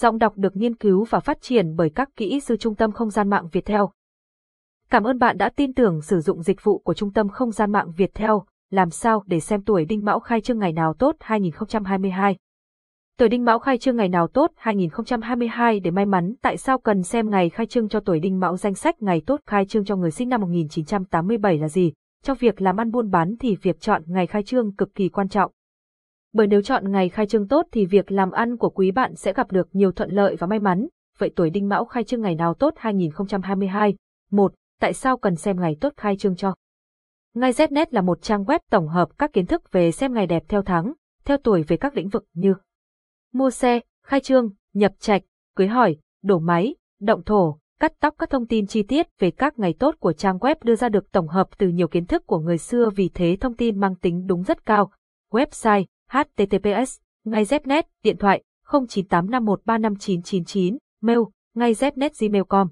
Giọng đọc được nghiên cứu và phát triển bởi các kỹ sư Trung tâm Không gian mạng Việt Theo. Cảm ơn bạn đã tin tưởng sử dụng dịch vụ của Trung tâm Không gian mạng Việt Theo. Làm sao để xem tuổi Đinh Mão khai trương ngày nào tốt 2022? Tuổi Đinh Mão khai trương ngày nào tốt 2022 để may mắn tại sao cần xem ngày khai trương cho tuổi Đinh Mão danh sách ngày tốt khai trương cho người sinh năm 1987 là gì? Trong việc làm ăn buôn bán thì việc chọn ngày khai trương cực kỳ quan trọng bởi nếu chọn ngày khai trương tốt thì việc làm ăn của quý bạn sẽ gặp được nhiều thuận lợi và may mắn. Vậy tuổi Đinh Mão khai trương ngày nào tốt 2022? 1. Tại sao cần xem ngày tốt khai trương cho? Ngay Znet là một trang web tổng hợp các kiến thức về xem ngày đẹp theo tháng, theo tuổi về các lĩnh vực như mua xe, khai trương, nhập trạch, cưới hỏi, đổ máy, động thổ, cắt tóc các thông tin chi tiết về các ngày tốt của trang web đưa ra được tổng hợp từ nhiều kiến thức của người xưa vì thế thông tin mang tính đúng rất cao. Website https, ngay znet, điện thoại 0985135999 mail, ngay znet gmail.com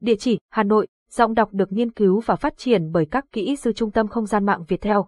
địa chỉ, Hà Nội, giọng đọc được nghiên cứu và phát triển bởi các kỹ sư trung tâm không gian mạng Việt Theo